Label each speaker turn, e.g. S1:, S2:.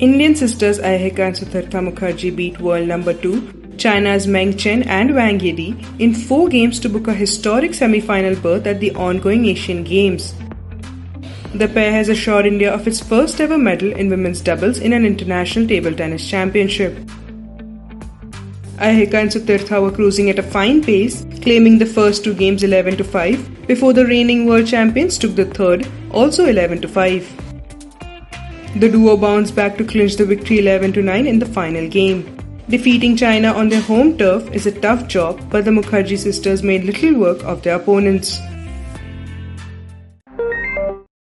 S1: Indian sisters Ayhika and Sutirtha Mukherjee beat world number 2 China's Meng Chen and Wang Yidi in four games to book a historic semi-final berth at the ongoing Asian Games. The pair has assured India of its first ever medal in women's doubles in an international table tennis championship. Ayhika and Sutirtha were cruising at a fine pace, claiming the first two games 11 to 5, before the reigning world champions took the third, also 11 to 5. The duo bounced back to clinch the victory 11 to 9 in the final game. Defeating China on their home turf is a tough job, but the Mukherjee sisters made little work of their opponents.